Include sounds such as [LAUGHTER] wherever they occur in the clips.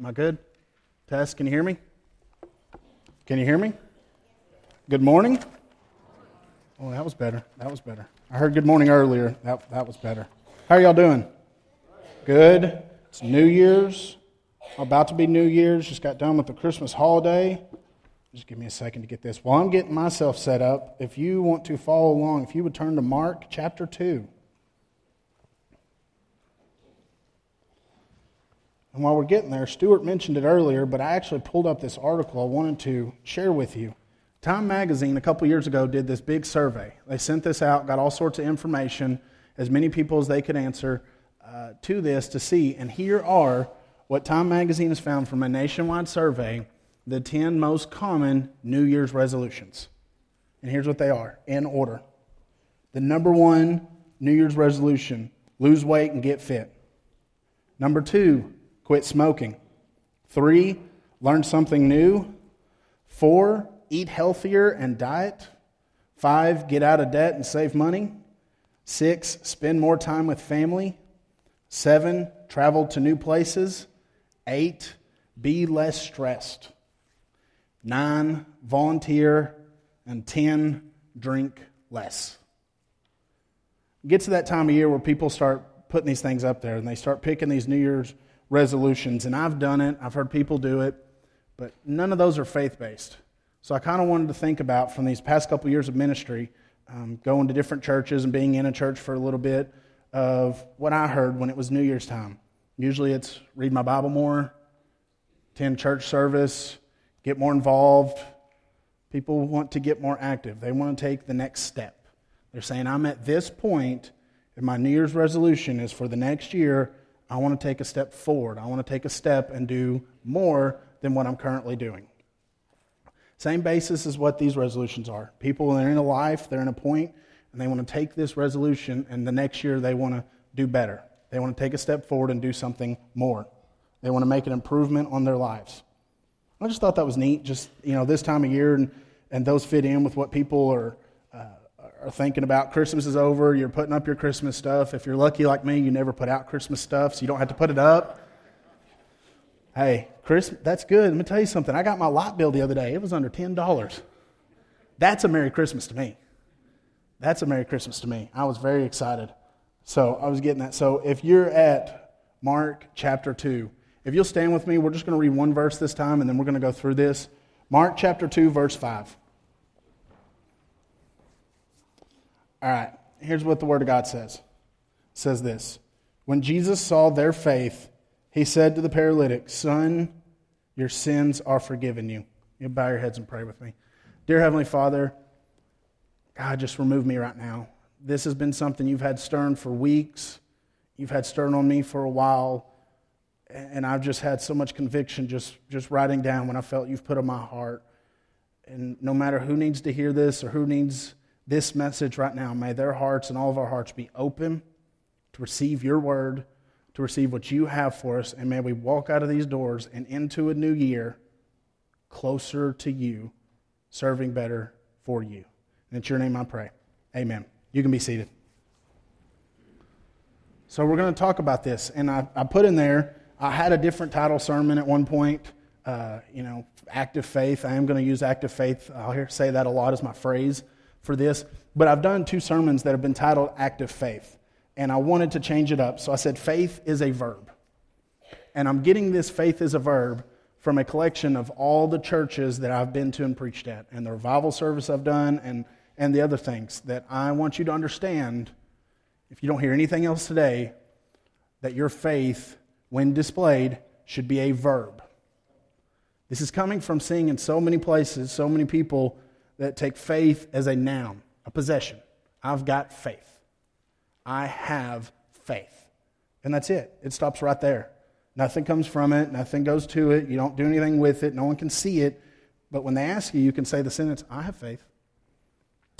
Am I good? Tess, can you hear me? Can you hear me? Good morning. Oh, that was better. That was better. I heard good morning earlier. That, that was better. How are y'all doing? Good. It's New Year's. About to be New Year's. Just got done with the Christmas holiday. Just give me a second to get this. While I'm getting myself set up, if you want to follow along, if you would turn to Mark chapter 2. And while we're getting there, Stuart mentioned it earlier, but I actually pulled up this article I wanted to share with you. Time Magazine, a couple years ago, did this big survey. They sent this out, got all sorts of information, as many people as they could answer uh, to this to see. And here are what Time Magazine has found from a nationwide survey the 10 most common New Year's resolutions. And here's what they are in order. The number one New Year's resolution lose weight and get fit. Number two, quit smoking. Three, learn something new. Four, eat healthier and diet. Five, get out of debt and save money. Six, spend more time with family. Seven, travel to new places. Eight, be less stressed. Nine, volunteer. And ten, drink less. Get to that time of year where people start putting these things up there and they start picking these New Year's resolutions. And I've done it, I've heard people do it, but none of those are faith based. So I kind of wanted to think about from these past couple years of ministry, um, going to different churches and being in a church for a little bit, of what I heard when it was New Year's time. Usually it's read my Bible more, attend church service, get more involved. People want to get more active, they want to take the next step. They're saying, I'm at this point, and my New Year's resolution is for the next year, I want to take a step forward. I want to take a step and do more than what I'm currently doing. Same basis as what these resolutions are. People are in a life, they're in a point, and they want to take this resolution, and the next year they want to do better. They want to take a step forward and do something more. They want to make an improvement on their lives. I just thought that was neat, just you know, this time of year, and, and those fit in with what people are are thinking about. Christmas is over. You're putting up your Christmas stuff. If you're lucky like me, you never put out Christmas stuff, so you don't have to put it up. Hey, Chris, that's good. Let me tell you something. I got my light bill the other day. It was under $10. That's a Merry Christmas to me. That's a Merry Christmas to me. I was very excited. So I was getting that. So if you're at Mark chapter 2, if you'll stand with me, we're just going to read one verse this time and then we're going to go through this. Mark chapter 2, verse 5. All right, here's what the Word of God says. It says this When Jesus saw their faith, he said to the paralytic, Son, your sins are forgiven you. You bow your heads and pray with me. Dear Heavenly Father, God, just remove me right now. This has been something you've had stern for weeks. You've had stern on me for a while. And I've just had so much conviction just, just writing down when I felt you've put on my heart. And no matter who needs to hear this or who needs this message right now, may their hearts and all of our hearts be open to receive your word to receive what you have for us. And may we walk out of these doors and into a new year closer to you, serving better for you. And it's your name I pray. Amen. You can be seated. So we're going to talk about this. And I, I put in there, I had a different title sermon at one point. Uh, you know, active faith. I am going to use active faith. I'll hear say that a lot as my phrase for this. But I've done two sermons that have been titled Active Faith and I wanted to change it up. So I said, faith is a verb. And I'm getting this faith is a verb from a collection of all the churches that I've been to and preached at, and the revival service I've done, and, and the other things that I want you to understand. If you don't hear anything else today, that your faith, when displayed, should be a verb. This is coming from seeing in so many places, so many people that take faith as a noun, a possession. I've got faith. I have faith. And that's it. It stops right there. Nothing comes from it, nothing goes to it. You don't do anything with it, no one can see it. But when they ask you, you can say the sentence, I have faith.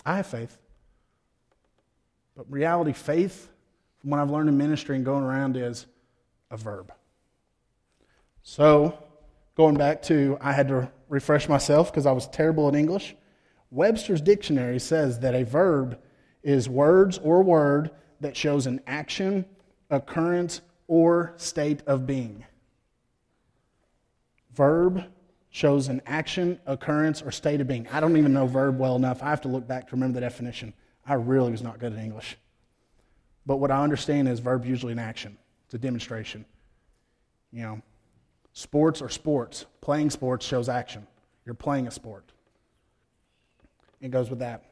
I have faith. But reality, faith, from what I've learned in ministry and going around, is a verb. So, going back to, I had to refresh myself because I was terrible at English. Webster's dictionary says that a verb is words or word that shows an action, occurrence, or state of being. verb shows an action, occurrence, or state of being. I don't even know verb well enough. I have to look back to remember the definition. I really was not good at English. But what I understand is verb usually an action. It's a demonstration. You know, sports are sports. Playing sports shows action. You're playing a sport. It goes with that.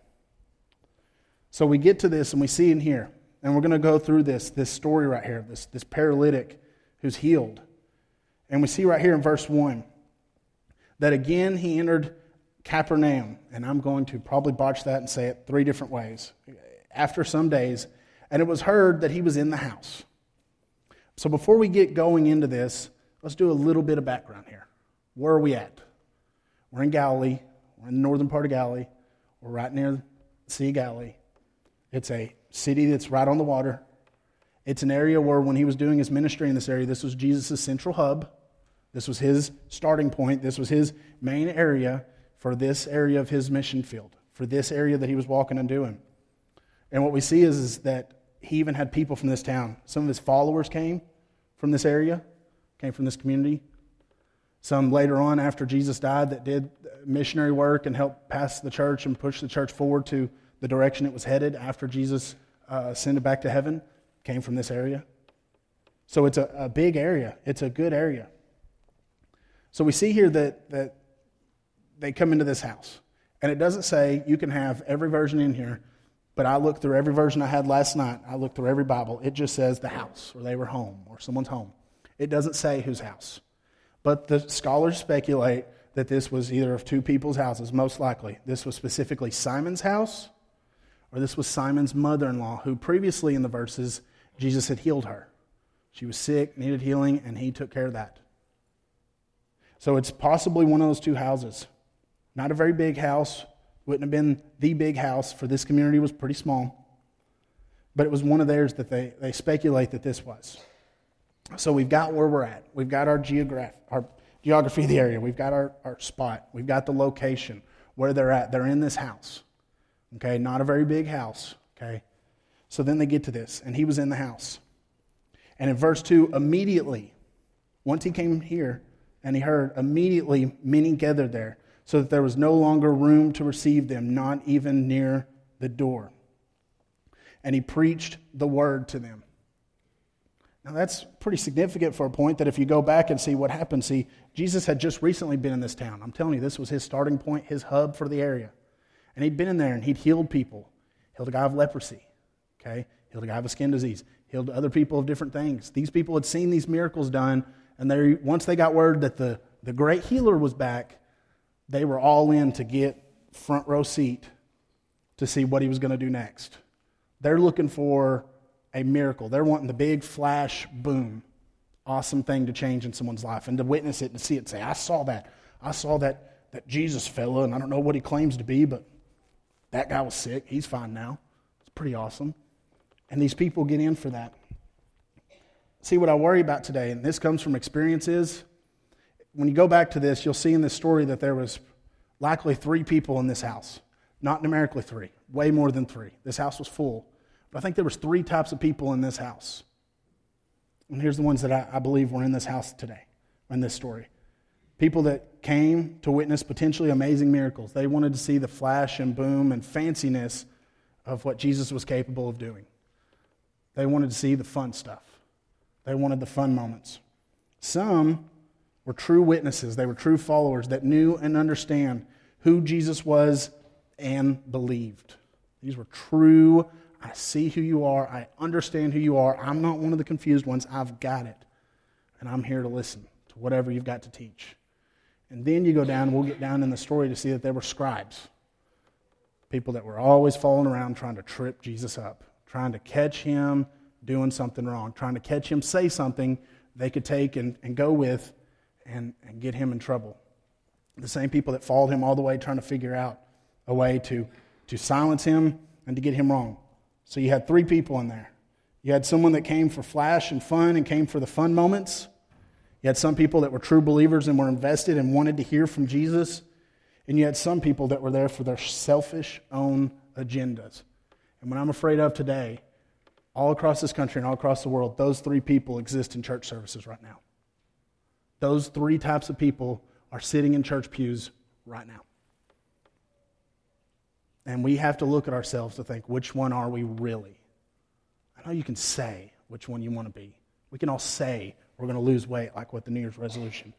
So we get to this and we see in here, and we're going to go through this, this story right here, this, this paralytic who's healed. And we see right here in verse 1 that again he entered Capernaum. And I'm going to probably botch that and say it three different ways. After some days, and it was heard that he was in the house. So before we get going into this, let's do a little bit of background here. Where are we at? We're in Galilee. We're in the northern part of Galilee. We're right near Sea Galilee. It's a city that's right on the water. It's an area where, when he was doing his ministry in this area, this was Jesus' central hub. This was his starting point. This was his main area for this area of his mission field, for this area that he was walking and doing. And what we see is, is that he even had people from this town. Some of his followers came from this area, came from this community. Some later on, after Jesus died, that did missionary work and helped pass the church and push the church forward to the direction it was headed after Jesus uh, ascended back to heaven, came from this area. So it's a, a big area, it's a good area. So we see here that, that they come into this house. And it doesn't say you can have every version in here, but I looked through every version I had last night. I looked through every Bible. It just says the house, or they were home, or someone's home. It doesn't say whose house. But the scholars speculate that this was either of two people's houses, most likely. This was specifically Simon's house, or this was Simon's mother in law, who previously in the verses, Jesus had healed her. She was sick, needed healing, and he took care of that. So it's possibly one of those two houses. Not a very big house, wouldn't have been the big house for this community, was pretty small. But it was one of theirs that they, they speculate that this was. So we've got where we're at. We've got our, geograph, our geography of the area. We've got our, our spot. We've got the location where they're at. They're in this house. Okay, not a very big house. Okay. So then they get to this, and he was in the house. And in verse 2, immediately, once he came here, and he heard immediately many gathered there, so that there was no longer room to receive them, not even near the door. And he preached the word to them. Now, that's pretty significant for a point that if you go back and see what happened, see, Jesus had just recently been in this town. I'm telling you, this was his starting point, his hub for the area. And he'd been in there and he'd healed people. Healed a guy of leprosy, okay? Healed a guy of a skin disease. Healed other people of different things. These people had seen these miracles done and they, once they got word that the, the great healer was back, they were all in to get front row seat to see what he was going to do next. They're looking for a miracle. They're wanting the big flash, boom, awesome thing to change in someone's life and to witness it and see it. Say, I saw that. I saw that, that Jesus fellow, and I don't know what he claims to be, but that guy was sick. He's fine now. It's pretty awesome. And these people get in for that. See, what I worry about today, and this comes from experiences, when you go back to this, you'll see in this story that there was likely three people in this house. Not numerically three, way more than three. This house was full. But I think there was three types of people in this house. And here's the ones that I, I believe were in this house today, in this story. People that came to witness potentially amazing miracles. They wanted to see the flash and boom and fanciness of what Jesus was capable of doing. They wanted to see the fun stuff. They wanted the fun moments. Some were true witnesses, they were true followers that knew and understand who Jesus was and believed. These were true. I see who you are. I understand who you are. I'm not one of the confused ones. I've got it. And I'm here to listen to whatever you've got to teach. And then you go down, we'll get down in the story to see that there were scribes. People that were always following around trying to trip Jesus up, trying to catch him doing something wrong, trying to catch him say something they could take and, and go with and, and get him in trouble. The same people that followed him all the way trying to figure out a way to, to silence him and to get him wrong. So you had three people in there. You had someone that came for flash and fun and came for the fun moments. You had some people that were true believers and were invested and wanted to hear from Jesus. And you had some people that were there for their selfish own agendas. And what I'm afraid of today all across this country and all across the world, those three people exist in church services right now. Those three types of people are sitting in church pews right now. And we have to look at ourselves to think, which one are we really? I know you can say which one you want to be. We can all say we're going to lose weight, like what the New Year's resolution.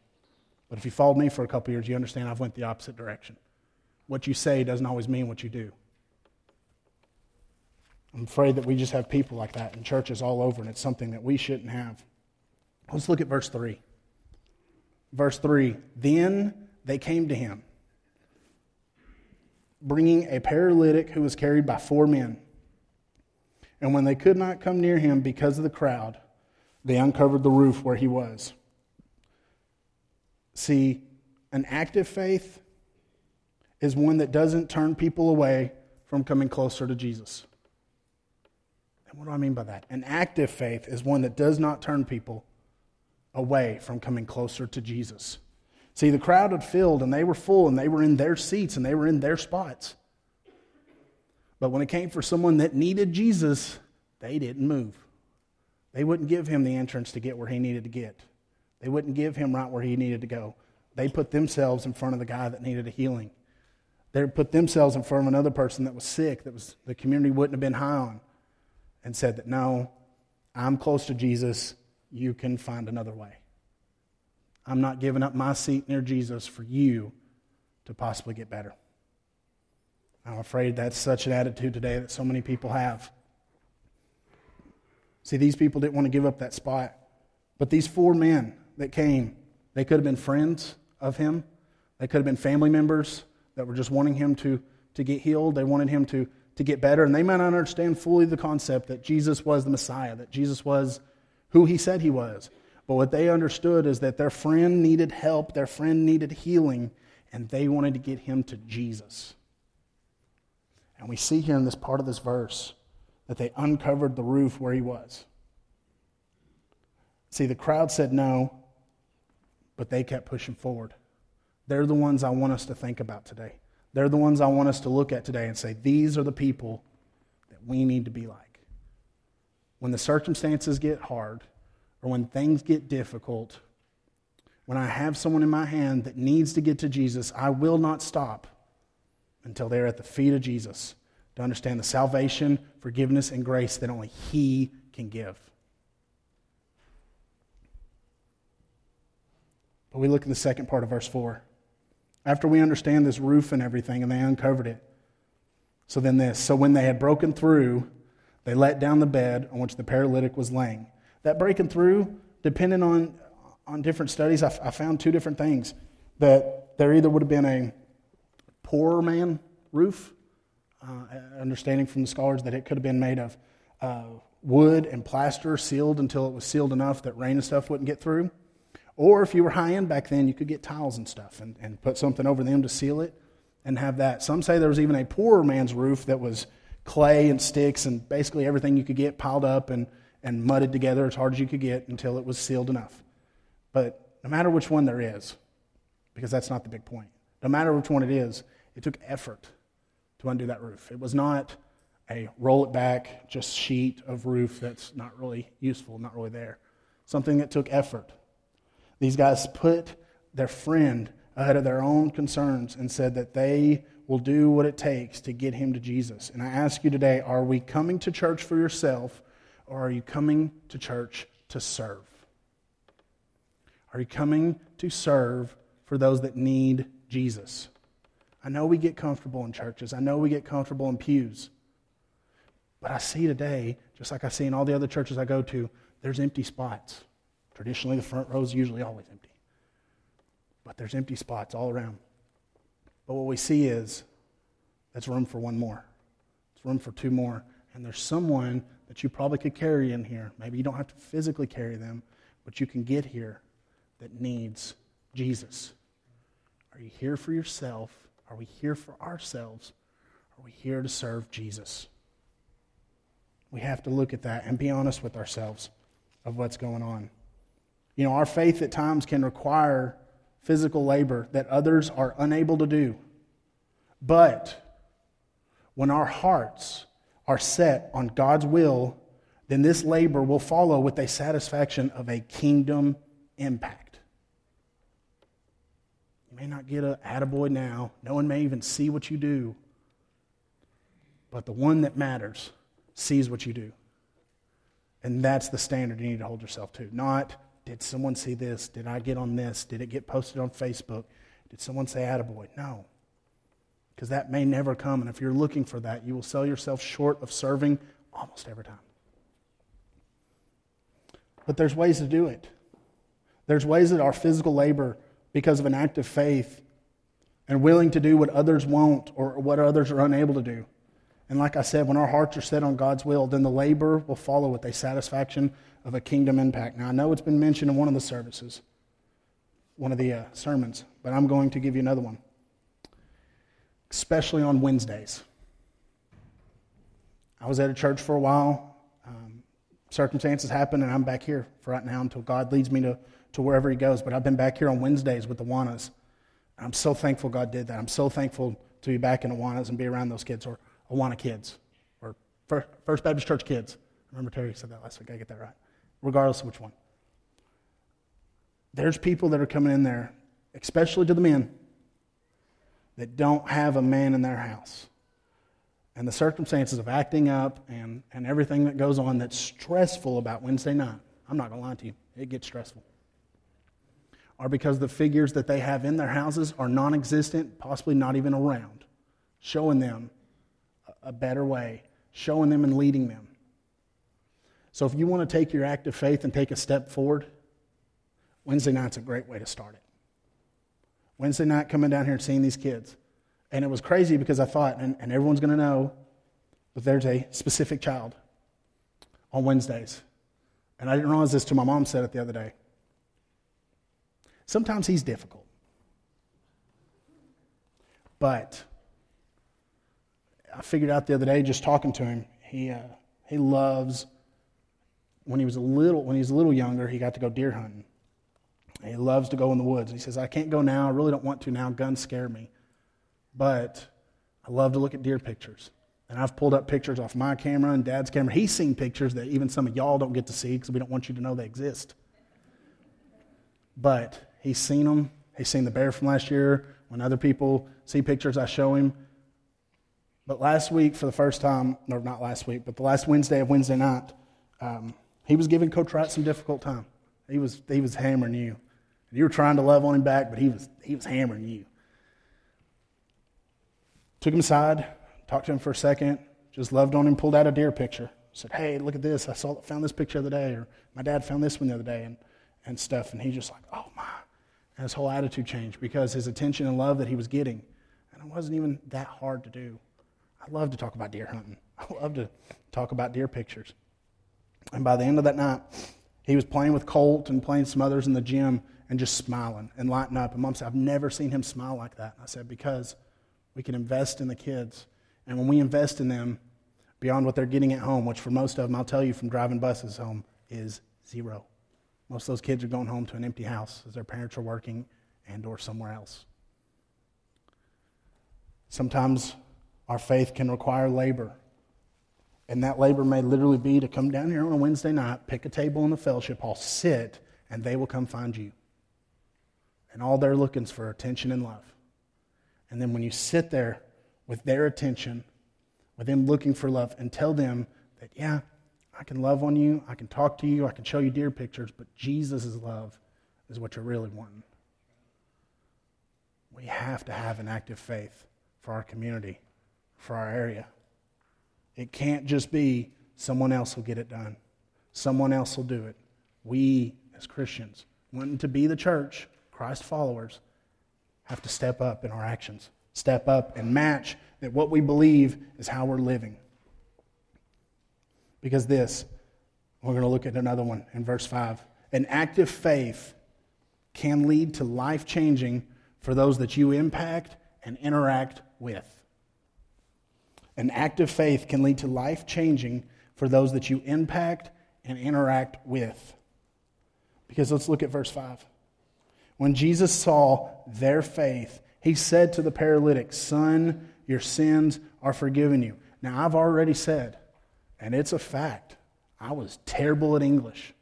But if you followed me for a couple years, you understand I've went the opposite direction. What you say doesn't always mean what you do. I'm afraid that we just have people like that in churches all over, and it's something that we shouldn't have. Let's look at verse 3. Verse 3 Then they came to him, bringing a paralytic who was carried by four men. And when they could not come near him because of the crowd, they uncovered the roof where he was. See, an active faith is one that doesn't turn people away from coming closer to Jesus. And what do I mean by that? An active faith is one that does not turn people away from coming closer to Jesus. See, the crowd had filled and they were full and they were in their seats and they were in their spots. But when it came for someone that needed Jesus, they didn't move. They wouldn't give him the entrance to get where he needed to get. They wouldn't give him right where he needed to go. They put themselves in front of the guy that needed a healing. They put themselves in front of another person that was sick, that was the community wouldn't have been high on, and said that no, I'm close to Jesus. You can find another way. I'm not giving up my seat near Jesus for you to possibly get better. I'm afraid that's such an attitude today that so many people have. See, these people didn't want to give up that spot. But these four men that came, they could have been friends of him, they could have been family members that were just wanting him to, to get healed. They wanted him to, to get better. And they might not understand fully the concept that Jesus was the Messiah, that Jesus was who he said he was. But what they understood is that their friend needed help, their friend needed healing, and they wanted to get him to Jesus. And we see here in this part of this verse that they uncovered the roof where he was. See, the crowd said no, but they kept pushing forward. They're the ones I want us to think about today. They're the ones I want us to look at today and say, these are the people that we need to be like. When the circumstances get hard, or when things get difficult, when I have someone in my hand that needs to get to Jesus, I will not stop until they're at the feet of Jesus to understand the salvation, forgiveness, and grace that only He can give. But we look in the second part of verse 4. After we understand this roof and everything, and they uncovered it. So then, this. So when they had broken through, they let down the bed on which the paralytic was laying that breaking through, depending on, on different studies, I, I found two different things. That there either would have been a poor man roof, uh, understanding from the scholars that it could have been made of uh, wood and plaster sealed until it was sealed enough that rain and stuff wouldn't get through. Or if you were high end back then, you could get tiles and stuff and, and put something over them to seal it and have that. Some say there was even a poorer man's roof that was clay and sticks and basically everything you could get piled up and and mudded together as hard as you could get until it was sealed enough. But no matter which one there is, because that's not the big point, no matter which one it is, it took effort to undo that roof. It was not a roll it back, just sheet of roof that's not really useful, not really there. Something that took effort. These guys put their friend ahead of their own concerns and said that they will do what it takes to get him to Jesus. And I ask you today are we coming to church for yourself? Or are you coming to church to serve? Are you coming to serve for those that need Jesus? I know we get comfortable in churches. I know we get comfortable in pews. But I see today, just like I see in all the other churches I go to, there's empty spots. Traditionally, the front row is usually always empty. But there's empty spots all around. But what we see is that's room for one more. It's room for two more. And there's someone that you probably could carry in here. Maybe you don't have to physically carry them, but you can get here that needs Jesus. Are you here for yourself? Are we here for ourselves? Are we here to serve Jesus? We have to look at that and be honest with ourselves of what's going on. You know, our faith at times can require physical labor that others are unable to do. But when our hearts are set on God's will, then this labor will follow with a satisfaction of a kingdom impact. You may not get a attaboy now. No one may even see what you do. But the one that matters sees what you do. And that's the standard you need to hold yourself to. Not, did someone see this? Did I get on this? Did it get posted on Facebook? Did someone say attaboy? No. Because that may never come. And if you're looking for that, you will sell yourself short of serving almost every time. But there's ways to do it. There's ways that our physical labor, because of an act of faith and willing to do what others won't or what others are unable to do. And like I said, when our hearts are set on God's will, then the labor will follow with a satisfaction of a kingdom impact. Now, I know it's been mentioned in one of the services, one of the uh, sermons, but I'm going to give you another one, especially on Wednesdays. I was at a church for a while. Um, circumstances happen, and I'm back here for right now until God leads me to, to wherever He goes. But I've been back here on Wednesdays with the Awanas. I'm so thankful God did that. I'm so thankful to be back in Awanas and be around those kids, or Awana kids, or First Baptist Church kids. I remember Terry said that last week. I get that right. Regardless of which one. There's people that are coming in there, especially to the men, that don't have a man in their house and the circumstances of acting up and, and everything that goes on that's stressful about Wednesday night, I'm not going to lie to you, it gets stressful, are because the figures that they have in their houses are non existent, possibly not even around, showing them a better way, showing them and leading them. So if you want to take your act of faith and take a step forward, Wednesday night's a great way to start it. Wednesday night, coming down here and seeing these kids. And it was crazy because I thought, and, and everyone's going to know, but there's a specific child on Wednesdays. And I didn't realize this till my mom said it the other day. Sometimes he's difficult. But I figured out the other day, just talking to him, he, uh, he loves, when he was a little, when he was a little younger, he got to go deer hunting. He loves to go in the woods. He says, I can't go now. I really don't want to now. Guns scare me. But I love to look at deer pictures. And I've pulled up pictures off my camera and dad's camera. He's seen pictures that even some of y'all don't get to see because we don't want you to know they exist. But he's seen them. He's seen the bear from last year. When other people see pictures, I show him. But last week, for the first time, or not last week, but the last Wednesday of Wednesday night, um, he was giving Coach Wright some difficult time. He was, he was hammering you. You were trying to love on him back, but he was, he was hammering you. Took him aside, talked to him for a second, just loved on him, pulled out a deer picture. Said, hey, look at this. I saw, found this picture the other day, or my dad found this one the other day, and, and stuff. And he's just like, oh my. And his whole attitude changed because his attention and love that he was getting. And it wasn't even that hard to do. I love to talk about deer hunting. [LAUGHS] I love to talk about deer pictures. And by the end of that night, he was playing with Colt and playing some others in the gym and just smiling and lighting up. And mom said, I've never seen him smile like that. And I said, because we can invest in the kids. And when we invest in them beyond what they're getting at home, which for most of them, I'll tell you from driving buses home, is zero. Most of those kids are going home to an empty house as their parents are working and or somewhere else. Sometimes our faith can require labor. And that labor may literally be to come down here on a Wednesday night, pick a table in the fellowship hall, sit, and they will come find you. And all they're looking for attention and love. And then when you sit there with their attention, with them looking for love, and tell them that, yeah, I can love on you, I can talk to you, I can show you deer pictures, but Jesus' love is what you're really wanting. We have to have an active faith for our community, for our area. It can't just be someone else will get it done, someone else will do it. We, as Christians, wanting to be the church, Christ followers, have to step up in our actions, step up and match that what we believe is how we're living. Because this, we're going to look at another one in verse 5. An active faith can lead to life changing for those that you impact and interact with. An active faith can lead to life changing for those that you impact and interact with. Because let's look at verse 5. When Jesus saw their faith, he said to the paralytic, Son, your sins are forgiven you. Now, I've already said, and it's a fact, I was terrible at English.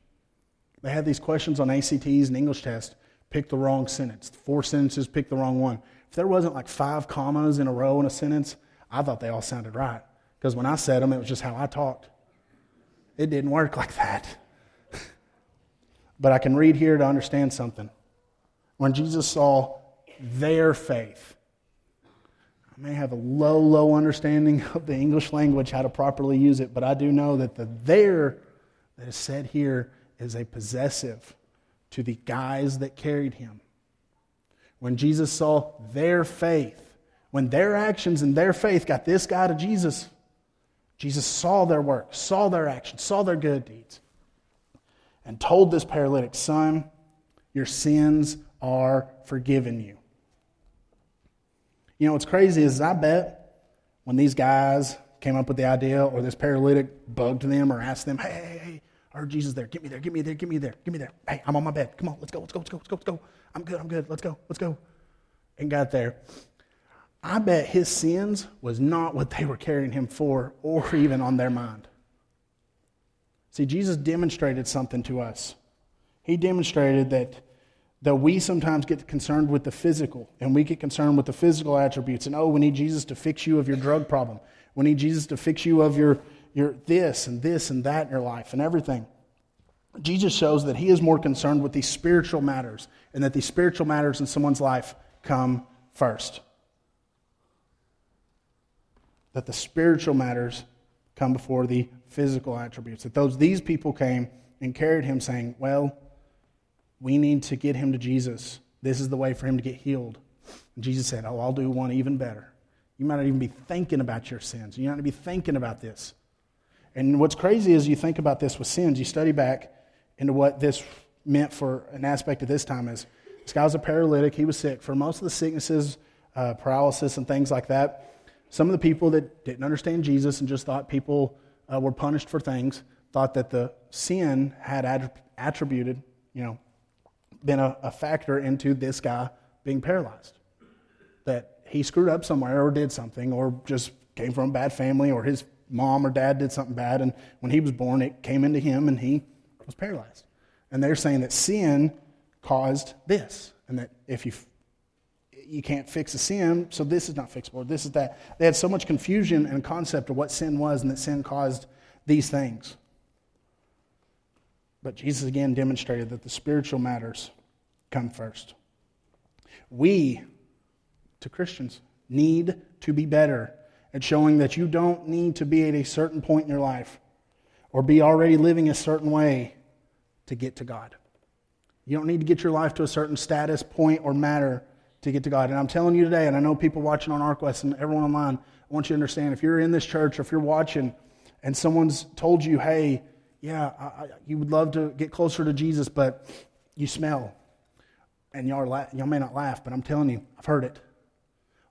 They had these questions on ACTs and English tests pick the wrong sentence. Four sentences, pick the wrong one. If there wasn't like five commas in a row in a sentence, I thought they all sounded right. Because when I said them, it was just how I talked. It didn't work [LAUGHS] like that. but I can read here to understand something. When Jesus saw their faith, I may have a low, low understanding of the English language, how to properly use it, but I do know that the there that is said here is a possessive to the guys that carried him. When Jesus saw their faith, when their actions and their faith got this guy to Jesus, Jesus saw their work, saw their actions, saw their good deeds, and told this paralytic, Son, your sins are forgiven you. You know what's crazy is I bet when these guys came up with the idea or this paralytic bugged them or asked them, hey, hey, hey, I heard Jesus there. Get me there, get me there, get me there, get me there. Hey, I'm on my bed. Come on, let's go, let's go, let's go, let's go, let's go. I'm good, I'm good. Let's go, let's go. And got there. I bet his sins was not what they were carrying him for or [LAUGHS] even on their mind. See, Jesus demonstrated something to us. He demonstrated that that we sometimes get concerned with the physical and we get concerned with the physical attributes and oh we need jesus to fix you of your drug problem. We need jesus to fix you of your, your this and this and that in your life and everything. Jesus shows that he is more concerned with these spiritual matters and that these spiritual matters in someone's life come first. That the spiritual matters come before the physical attributes. That those these people came and carried him saying well we need to get him to Jesus. This is the way for him to get healed. And Jesus said, Oh, I'll do one even better. You might not even be thinking about your sins. You might not be thinking about this. And what's crazy is you think about this with sins. You study back into what this meant for an aspect of this time is this guy was a paralytic. He was sick. For most of the sicknesses, uh, paralysis, and things like that, some of the people that didn't understand Jesus and just thought people uh, were punished for things thought that the sin had attributed, you know, been a, a factor into this guy being paralyzed. That he screwed up somewhere or did something or just came from a bad family or his mom or dad did something bad and when he was born it came into him and he was paralyzed. And they're saying that sin caused this and that if you you can't fix a sin, so this is not fixable. This is that. They had so much confusion and concept of what sin was and that sin caused these things. But Jesus again demonstrated that the spiritual matters come first. We, to Christians, need to be better at showing that you don't need to be at a certain point in your life or be already living a certain way to get to God. You don't need to get your life to a certain status, point, or matter to get to God. And I'm telling you today, and I know people watching on Arkwest and everyone online, I want you to understand if you're in this church or if you're watching and someone's told you, hey, yeah, I, I, you would love to get closer to Jesus, but you smell and y'all, la- y'all may not laugh, but I'm telling you, I've heard it.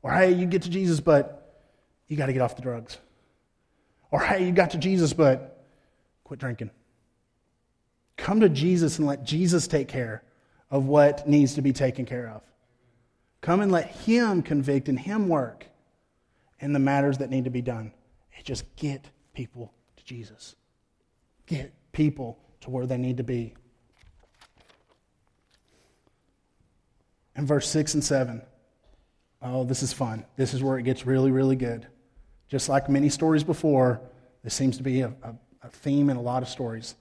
Or, hey, you get to Jesus, but you got to get off the drugs. Or, hey, you got to Jesus, but quit drinking. Come to Jesus and let Jesus take care of what needs to be taken care of. Come and let Him convict and Him work in the matters that need to be done. And just get people to Jesus. Get people to where they need to be. In verse 6 and 7. Oh, this is fun. This is where it gets really, really good. Just like many stories before, this seems to be a, a, a theme in a lot of stories.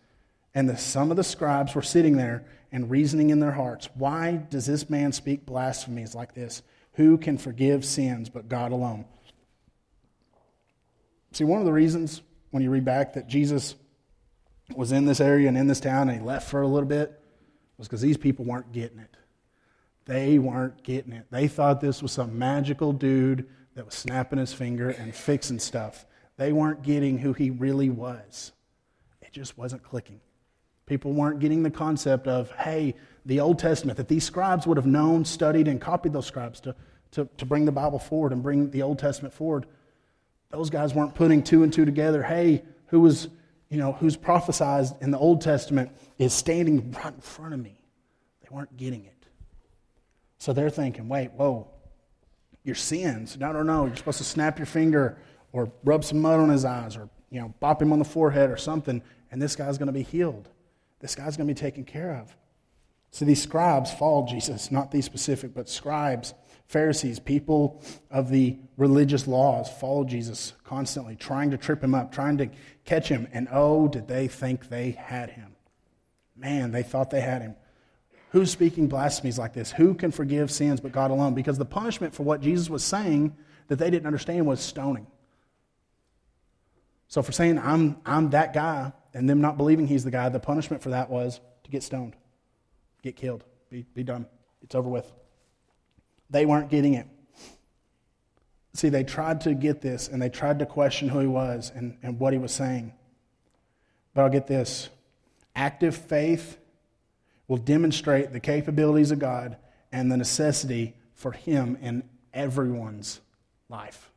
And the, some of the scribes were sitting there and reasoning in their hearts why does this man speak blasphemies like this? Who can forgive sins but God alone? See, one of the reasons when you read back that Jesus was in this area and in this town and he left for a little bit was because these people weren't getting it. They weren't getting it. They thought this was some magical dude that was snapping his finger and fixing stuff. They weren't getting who he really was. It just wasn't clicking. People weren't getting the concept of, hey, the Old Testament, that these scribes would have known, studied, and copied those scribes to, to, to bring the Bible forward and bring the Old Testament forward. Those guys weren't putting two and two together. Hey, who was, you know, who's prophesied in the Old Testament is standing right in front of me. They weren't getting it. So they're thinking, wait, whoa, your sins. No, no, no. You're supposed to snap your finger or rub some mud on his eyes or, you know, bop him on the forehead or something, and this guy's going to be healed. This guy's going to be taken care of. So these scribes followed Jesus, not these specific, but scribes, Pharisees, people of the religious laws, followed Jesus constantly, trying to trip him up, trying to catch him. And oh, did they think they had him? Man, they thought they had him. Who's speaking blasphemies like this? Who can forgive sins but God alone? Because the punishment for what Jesus was saying that they didn't understand was stoning. So for saying I'm, I'm that guy and them not believing he's the guy, the punishment for that was to get stoned get killed, be, be done. It's over with. They weren't getting it. See, they tried to get this and they tried to question who he was and, and what he was saying. But I'll get this active faith will demonstrate the capabilities of God and the necessity for him in everyone's life.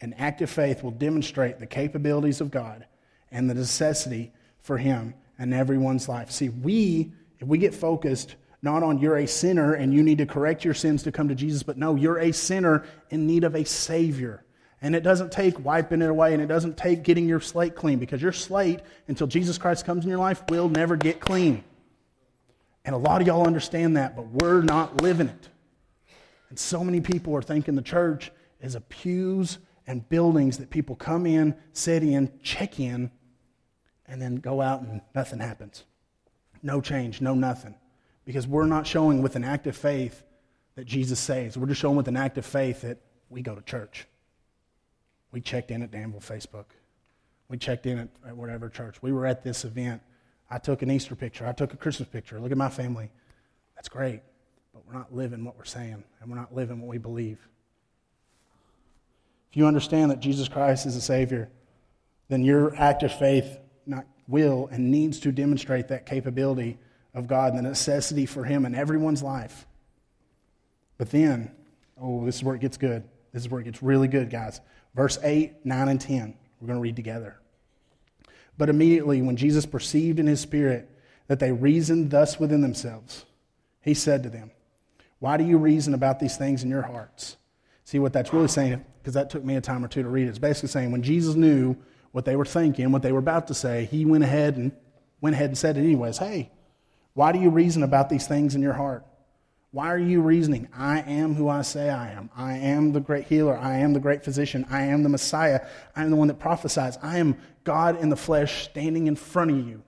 An active faith will demonstrate the capabilities of God and the necessity for him in everyone's life. See, we if we get focused not on you're a sinner and you need to correct your sins to come to Jesus, but no, you're a sinner in need of a Savior. And it doesn't take wiping it away and it doesn't take getting your slate clean because your slate, until Jesus Christ comes in your life, will never get clean. And a lot of y'all understand that, but we're not living it. And so many people are thinking the church is a pews and buildings that people come in, sit in, check in, and then go out and nothing happens no change, no nothing. Because we're not showing with an act of faith that Jesus saves. We're just showing with an act of faith that we go to church. We checked in at Danville Facebook. We checked in at, at whatever church. We were at this event. I took an Easter picture. I took a Christmas picture. Look at my family. That's great. But we're not living what we're saying, and we're not living what we believe. If you understand that Jesus Christ is a Savior, then your act of faith not will and needs to demonstrate that capability of God, and the necessity for Him in everyone's life. But then, oh, this is where it gets good. This is where it gets really good, guys. Verse 8, 9, and 10. We're going to read together. But immediately, when Jesus perceived in his spirit that they reasoned thus within themselves, he said to them, Why do you reason about these things in your hearts? See what that's really saying, because that took me a time or two to read. It's basically saying when Jesus knew what they were thinking, what they were about to say, he went ahead and went ahead and said it anyways. Hey, why do you reason about these things in your heart? Why are you reasoning? I am who I say I am. I am the great healer. I am the great physician. I am the Messiah. I am the one that prophesies. I am God in the flesh standing in front of you.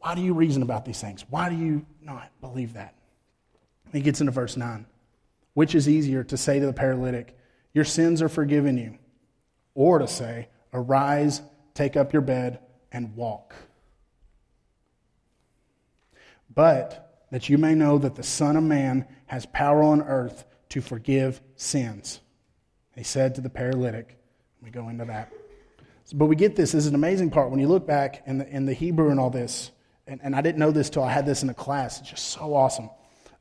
Why do you reason about these things? Why do you not believe that? He gets into verse 9. Which is easier to say to the paralytic, Your sins are forgiven you, or to say, Arise, take up your bed, and walk. But that you may know that the Son of Man has power on earth to forgive sins. He said to the paralytic. We go into that. But we get this. This is an amazing part. When you look back in the, in the Hebrew and all this, and, and I didn't know this till I had this in a class. It's just so awesome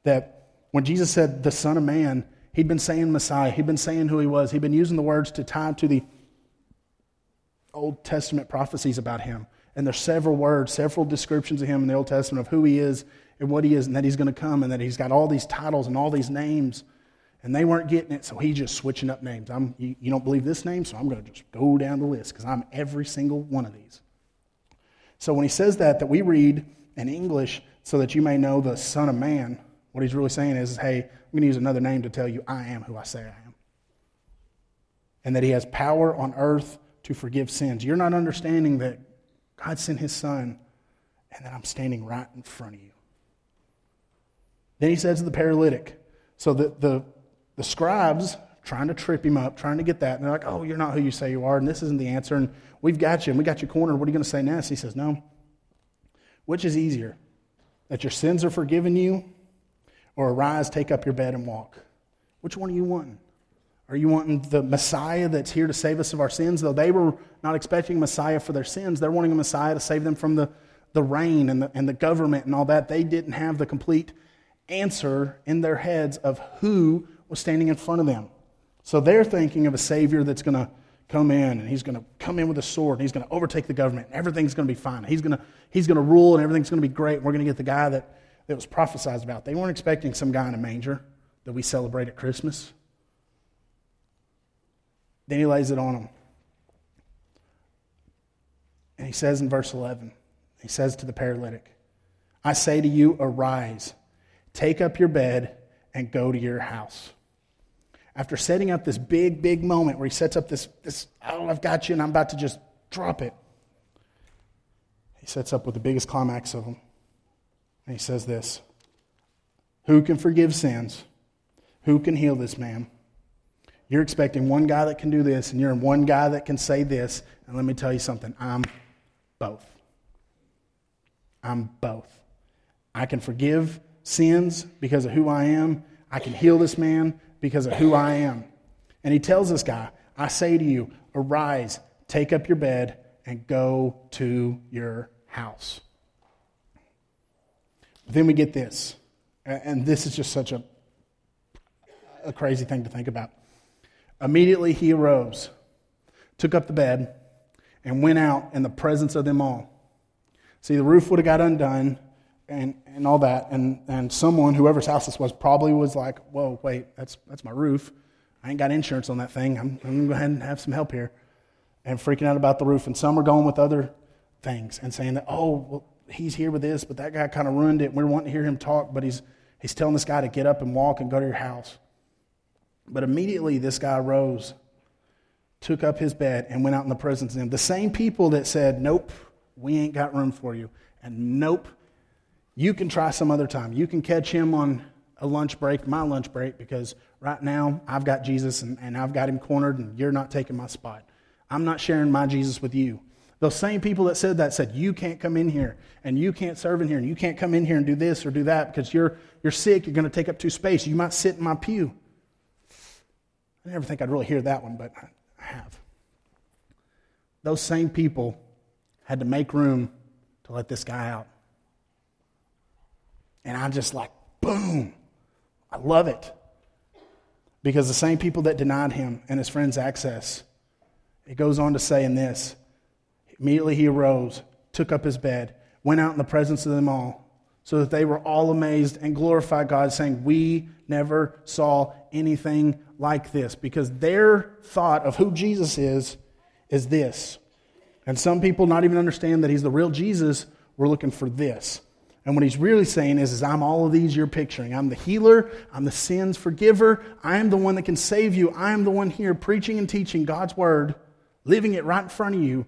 that when Jesus said the Son of Man, he'd been saying Messiah. He'd been saying who he was. He'd been using the words to tie to the Old Testament prophecies about him. And there's several words, several descriptions of him in the Old Testament of who he is and what he is, and that he's going to come, and that he's got all these titles and all these names. And they weren't getting it, so he's just switching up names. I'm, you, you don't believe this name, so I'm going to just go down the list because I'm every single one of these. So when he says that, that we read in English so that you may know the Son of Man, what he's really saying is, hey, I'm going to use another name to tell you I am who I say I am. And that he has power on earth to forgive sins. You're not understanding that God sent his son and then I'm standing right in front of you. Then he says to the paralytic, so the, the, the scribes trying to trip him up, trying to get that, and they're like, oh, you're not who you say you are, and this isn't the answer, and we've got you, and we got you cornered. What are you going to say next? He says, no. Which is easier? That your sins are forgiven you, or arise, take up your bed, and walk? Which one are you wanting? Are you wanting the Messiah that's here to save us of our sins? Though they were not expecting a Messiah for their sins, they're wanting a Messiah to save them from the, the reign and the, and the government and all that. They didn't have the complete answer in their heads of who was standing in front of them. So they're thinking of a Savior that's going to come in and he's going to come in with a sword and he's going to overtake the government and everything's going to be fine. He's going to, he's going to rule and everything's going to be great. We're going to get the guy that, that was prophesied about. They weren't expecting some guy in a manger that we celebrate at Christmas. Then he lays it on them. And he says in verse 11, he says to the paralytic, I say to you, arise, take up your bed, and go to your house. After setting up this big, big moment where he sets up this, this oh, I've got you, and I'm about to just drop it, he sets up with the biggest climax of them. And he says this Who can forgive sins? Who can heal this man? You're expecting one guy that can do this, and you're one guy that can say this. And let me tell you something I'm both. I'm both. I can forgive sins because of who I am. I can heal this man because of who I am. And he tells this guy, I say to you, arise, take up your bed, and go to your house. But then we get this, and this is just such a, a crazy thing to think about. Immediately he arose, took up the bed, and went out in the presence of them all. See, the roof would have got undone and, and all that, and, and someone, whoever's house this was, probably was like, Whoa, wait, that's, that's my roof. I ain't got insurance on that thing. I'm, I'm going to go ahead and have some help here. And freaking out about the roof. And some are going with other things and saying that, oh, well, he's here with this, but that guy kind of ruined it. We're wanting to hear him talk, but he's, he's telling this guy to get up and walk and go to your house. But immediately this guy rose, took up his bed, and went out in the presence of them. The same people that said, Nope, we ain't got room for you. And nope, you can try some other time. You can catch him on a lunch break, my lunch break, because right now I've got Jesus and, and I've got him cornered, and you're not taking my spot. I'm not sharing my Jesus with you. Those same people that said that said, You can't come in here, and you can't serve in here, and you can't come in here and do this or do that because you're, you're sick, you're going to take up too space. You might sit in my pew. I never think I'd really hear that one, but I have. Those same people had to make room to let this guy out. And I'm just like, boom. I love it. Because the same people that denied him and his friends access, it goes on to say in this immediately he arose, took up his bed, went out in the presence of them all, so that they were all amazed and glorified God, saying, We never saw anything like this. Because their thought of who Jesus is is this. And some people not even understand that he's the real Jesus. We're looking for this. And what he's really saying is, is I'm all of these you're picturing. I'm the healer. I'm the sins forgiver. I am the one that can save you. I am the one here preaching and teaching God's word, living it right in front of you.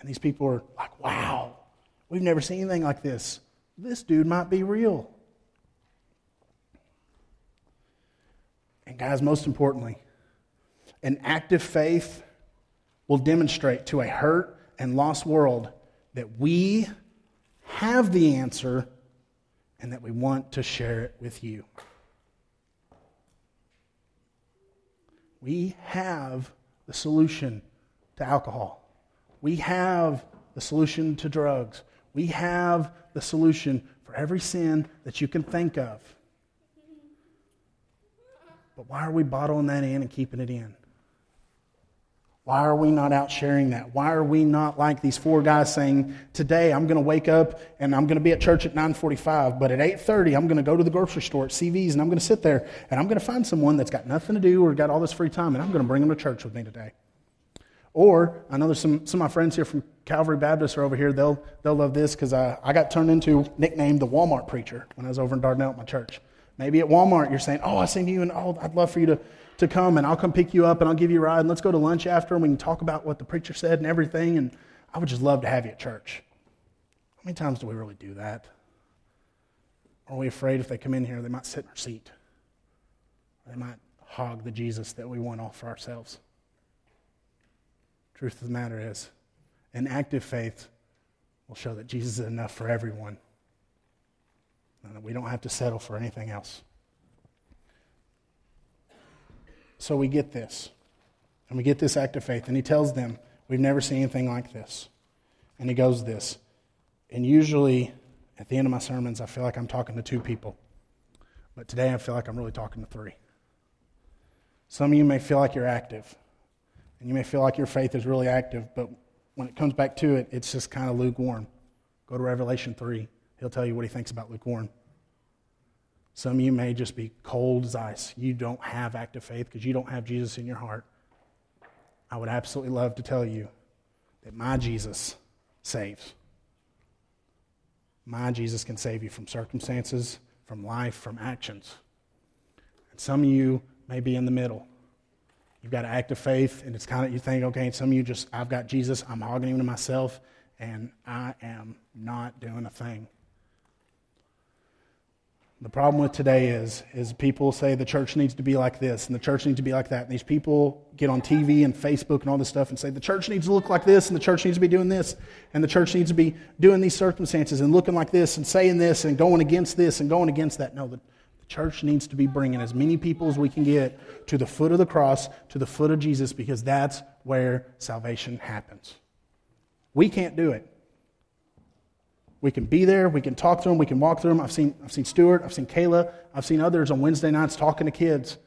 And these people are like, wow, we've never seen anything like this. This dude might be real. Guys, most importantly, an active faith will demonstrate to a hurt and lost world that we have the answer and that we want to share it with you. We have the solution to alcohol. We have the solution to drugs. We have the solution for every sin that you can think of. But why are we bottling that in and keeping it in? Why are we not out sharing that? Why are we not like these four guys saying, "Today I'm going to wake up and I'm going to be at church at 9:45, but at 8:30 I'm going to go to the grocery store at CVS and I'm going to sit there and I'm going to find someone that's got nothing to do or got all this free time and I'm going to bring them to church with me today." Or I know there's some, some of my friends here from Calvary Baptist are over here. They'll, they'll love this because I, I got turned into, nicknamed the Walmart preacher when I was over in Dardanelle at my church. Maybe at Walmart you're saying, Oh, I seen you and oh, I'd love for you to, to come and I'll come pick you up and I'll give you a ride and let's go to lunch after and we can talk about what the preacher said and everything. And I would just love to have you at church. How many times do we really do that? Are we afraid if they come in here, they might sit in our seat? They might hog the Jesus that we want all for ourselves. Truth of the matter is, an active faith will show that Jesus is enough for everyone and we don't have to settle for anything else. So we get this. And we get this act of faith. And he tells them, We've never seen anything like this. And he goes this. And usually, at the end of my sermons, I feel like I'm talking to two people. But today, I feel like I'm really talking to three. Some of you may feel like you're active. And you may feel like your faith is really active, but when it comes back to it, it's just kind of lukewarm. Go to Revelation 3. He'll tell you what he thinks about lukewarm. Some of you may just be cold as ice. You don't have active faith because you don't have Jesus in your heart. I would absolutely love to tell you that my Jesus saves. my Jesus can save you from circumstances, from life, from actions. And some of you may be in the middle. You've got an act of faith, and it's kind of, you think, okay, some of you just, I've got Jesus, I'm hogging him to myself, and I am not doing a thing. The problem with today is, is people say the church needs to be like this and the church needs to be like that. And these people get on TV and Facebook and all this stuff and say the church needs to look like this and the church needs to be doing this and the church needs to be doing these circumstances and looking like this and saying this and going against this and going against that. No, the, the church needs to be bringing as many people as we can get to the foot of the cross, to the foot of Jesus, because that's where salvation happens. We can't do it. We can be there, we can talk to them, we can walk through them. I've seen, I've seen Stuart, I've seen Kayla, I've seen others on Wednesday nights talking to kids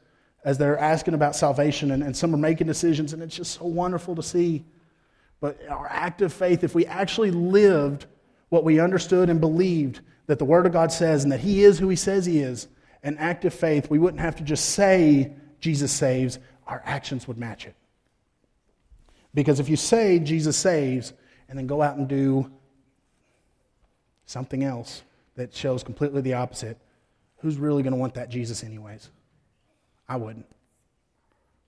as they're asking about salvation, and, and some are making decisions, and it's just so wonderful to see. But our active faith, if we actually lived what we understood and believed that the Word of God says and that He is who He says He is, an active faith, we wouldn't have to just say Jesus saves, our actions would match it. Because if you say Jesus saves and then go out and do something else that shows completely the opposite, who's really going to want that Jesus, anyways? I wouldn't.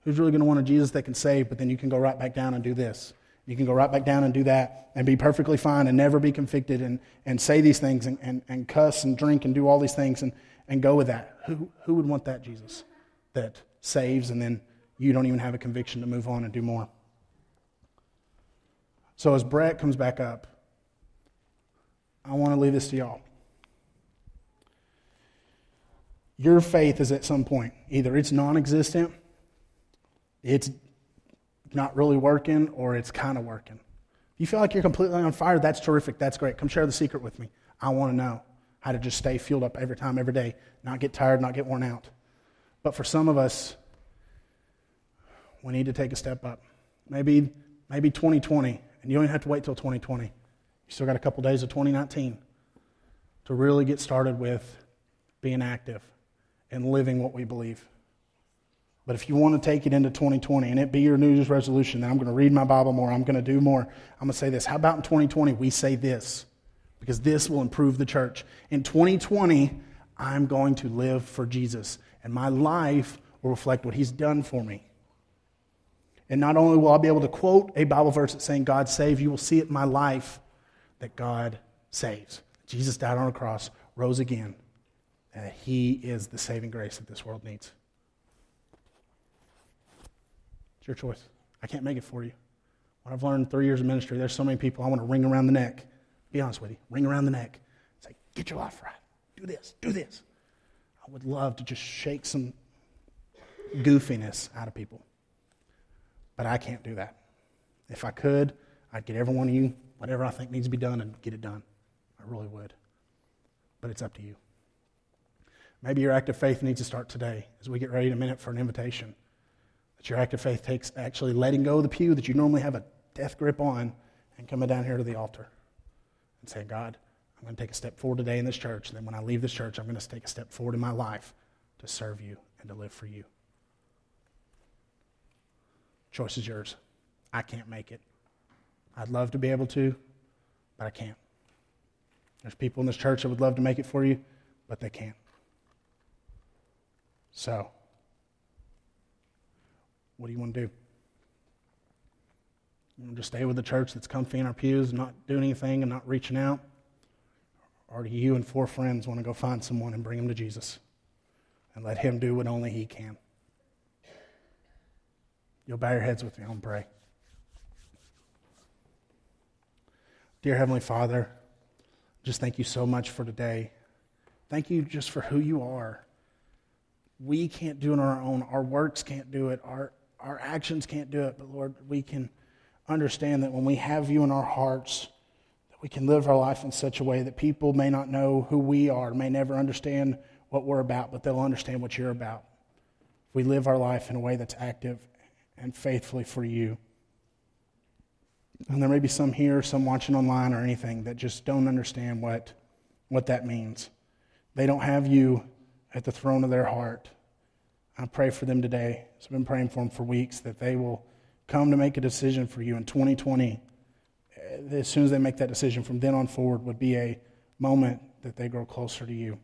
Who's really going to want a Jesus that can save, but then you can go right back down and do this? You can go right back down and do that and be perfectly fine and never be convicted and, and say these things and, and, and cuss and drink and do all these things and, and go with that. Who, who would want that Jesus that saves and then you don't even have a conviction to move on and do more? So as Brett comes back up, I want to leave this to y'all. Your faith is at some point either it's non existent, it's not really working, or it's kind of working. If you feel like you're completely on fire, that's terrific, that's great. Come share the secret with me. I want to know how to just stay fueled up every time, every day, not get tired, not get worn out. But for some of us, we need to take a step up. Maybe, maybe 2020, and you don't have to wait till 2020. You still got a couple days of 2019 to really get started with being active and living what we believe. But if you want to take it into 2020 and it be your New Year's resolution, then I'm going to read my Bible more, I'm going to do more. I'm going to say this. How about in 2020 we say this? Because this will improve the church. In 2020, I'm going to live for Jesus, and my life will reflect what He's done for me. And not only will I be able to quote a Bible verse that's saying, God save, you will see it in my life that God saves. Jesus died on a cross, rose again, and that He is the saving grace that this world needs. It's your choice. I can't make it for you. What I've learned three years of ministry, there's so many people I want to wring around the neck. Be honest with you, wring around the neck. Say, get your life right. Do this, do this. I would love to just shake some goofiness out of people. But I can't do that. If I could, I'd get every one of you whatever I think needs to be done and get it done. I really would. But it's up to you. Maybe your act of faith needs to start today as we get ready in a minute for an invitation. That your act of faith takes actually letting go of the pew that you normally have a death grip on and coming down here to the altar and saying, God, I'm going to take a step forward today in this church. And then when I leave this church, I'm going to take a step forward in my life to serve you and to live for you. Choice is yours. I can't make it. I'd love to be able to, but I can't. There's people in this church that would love to make it for you, but they can't. So, what do you want to do? You want to just stay with the church that's comfy in our pews, and not doing anything and not reaching out? Or do you and four friends want to go find someone and bring them to Jesus and let him do what only he can? You'll bow your heads with me. I'll pray. Dear Heavenly Father, just thank you so much for today. Thank you just for who you are. We can't do it on our own. Our works can't do it. Our, our actions can't do it. But Lord, we can understand that when we have you in our hearts, that we can live our life in such a way that people may not know who we are, may never understand what we're about, but they'll understand what you're about. If we live our life in a way that's active and faithfully for you. And there may be some here, some watching online or anything that just don't understand what, what that means. They don't have you at the throne of their heart. I pray for them today. I've been praying for them for weeks that they will come to make a decision for you in 2020. As soon as they make that decision from then on forward, would be a moment that they grow closer to you.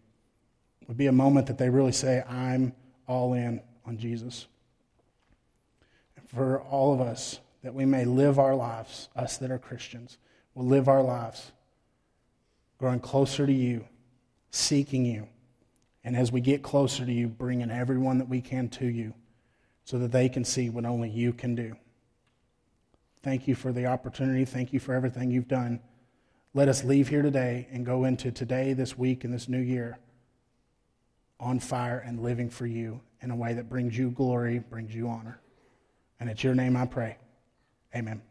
Would be a moment that they really say, I'm all in on Jesus. And for all of us, that we may live our lives, us that are Christians, will live our lives growing closer to you, seeking you, and as we get closer to you, bringing everyone that we can to you so that they can see what only you can do. Thank you for the opportunity. Thank you for everything you've done. Let us leave here today and go into today, this week, and this new year on fire and living for you in a way that brings you glory, brings you honor. And it's your name I pray. Amen.